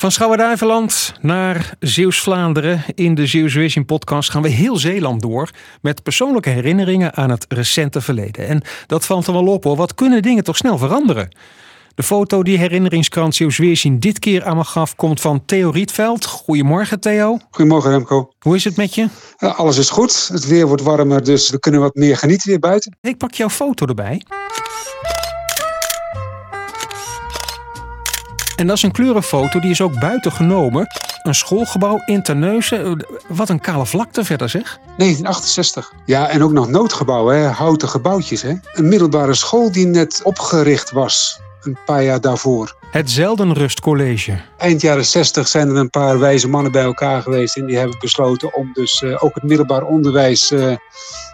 Van Schouwen-Duiveland naar Zeeuws-Vlaanderen. In de Zeeuws Vision podcast gaan we heel Zeeland door met persoonlijke herinneringen aan het recente verleden. En dat valt er wel op hoor, wat kunnen dingen toch snel veranderen? De foto die herinneringskrant Zeeuws Weerzien dit keer aan me gaf komt van Theo Rietveld. Goedemorgen Theo. Goedemorgen Remco. Hoe is het met je? Alles is goed. Het weer wordt warmer, dus we kunnen wat meer genieten weer buiten. Ik pak jouw foto erbij. En dat is een kleurenfoto, die is ook buiten genomen. Een schoolgebouw in Terneuzen. Wat een kale vlakte verder zeg. 1968. Ja, en ook nog noodgebouwen, hè? houten gebouwtjes. Hè? Een middelbare school die net opgericht was, een paar jaar daarvoor. Het Zeldenrustcollege. Eind jaren 60 zijn er een paar wijze mannen bij elkaar geweest. En die hebben besloten om dus uh, ook het middelbaar onderwijs uh,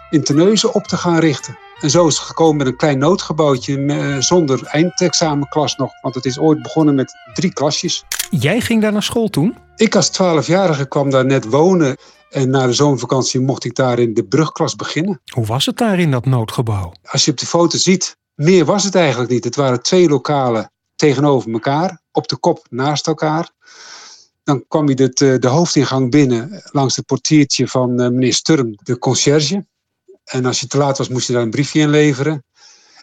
in Terneuzen op te gaan richten. En zo is het gekomen met een klein noodgebouwtje uh, zonder eindexamenklas nog. Want het is ooit begonnen met drie klasjes. Jij ging daar naar school toen? Ik als twaalfjarige kwam daar net wonen. En na de zomervakantie mocht ik daar in de brugklas beginnen. Hoe was het daar in dat noodgebouw? Als je op de foto ziet, meer was het eigenlijk niet. Het waren twee lokalen tegenover elkaar, op de kop naast elkaar. Dan kwam je de, de hoofdingang binnen langs het portiertje van meneer Sturm, de conciërge. En als je te laat was, moest je daar een briefje inleveren.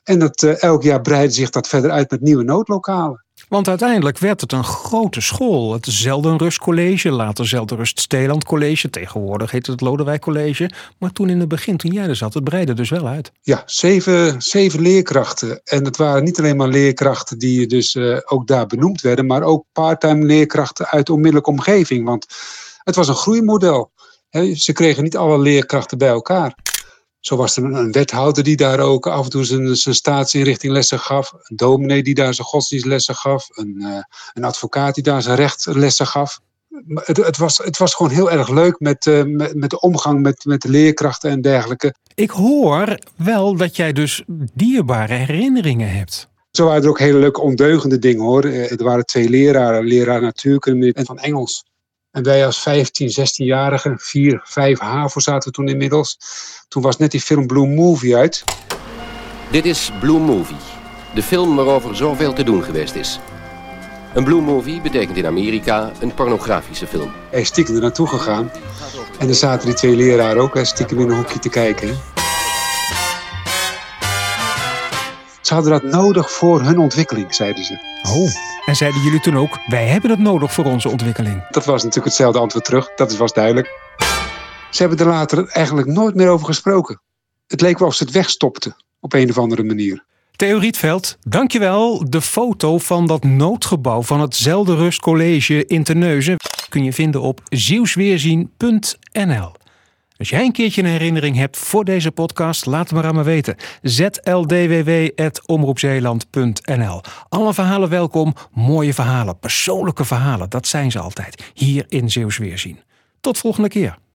En dat, uh, elk jaar breidde zich dat verder uit met nieuwe noodlokalen. Want uiteindelijk werd het een grote school. Het Zeldenrust College, later Zeldenrust Steeland College. Tegenwoordig heet het Lodewijk College. Maar toen in het begin, toen jij er zat, het breidde dus wel uit. Ja, zeven, zeven leerkrachten. En het waren niet alleen maar leerkrachten die dus uh, ook daar benoemd werden. Maar ook parttime leerkrachten uit de onmiddellijke omgeving. Want het was een groeimodel. Ze kregen niet alle leerkrachten bij elkaar. Zo was er een wethouder die daar ook af en toe zijn, zijn staatsinrichting lessen gaf. Een dominee die daar zijn godsdienstlessen gaf. Een, uh, een advocaat die daar zijn rechtlessen gaf. Het, het, was, het was gewoon heel erg leuk met, uh, met, met de omgang met, met de leerkrachten en dergelijke. Ik hoor wel dat jij dus dierbare herinneringen hebt. Zo waren er ook hele leuke ondeugende dingen hoor. Er waren twee leraren, leraar natuurkunde en van Engels. En wij als 15, 16-jarigen, 4, 5 HAVO zaten we toen inmiddels. Toen was net die film Blue Movie uit. Dit is Blue Movie, de film waarover zoveel te doen geweest is. Een Blue Movie betekent in Amerika een pornografische film. Hij is stiekem er naartoe gegaan. En er zaten die twee leraren ook stiekem in een hoekje te kijken. Ze hadden dat nodig voor hun ontwikkeling, zeiden ze. Oh, en zeiden jullie toen ook, wij hebben het nodig voor onze ontwikkeling? Dat was natuurlijk hetzelfde antwoord terug, dat was duidelijk. Ze hebben er later eigenlijk nooit meer over gesproken. Het leek wel of ze het wegstopten, op een of andere manier. Theo Rietveld, dankjewel. De foto van dat noodgebouw van het Zeldenrust College in Terneuzen kun je vinden op zielsweerzien.nl. Als jij een keertje een herinnering hebt voor deze podcast, laat het maar aan me weten. zldww.omroepzeeland.nl Alle verhalen welkom, mooie verhalen, persoonlijke verhalen, dat zijn ze altijd. Hier in Zeeuws Weerzien. Tot volgende keer.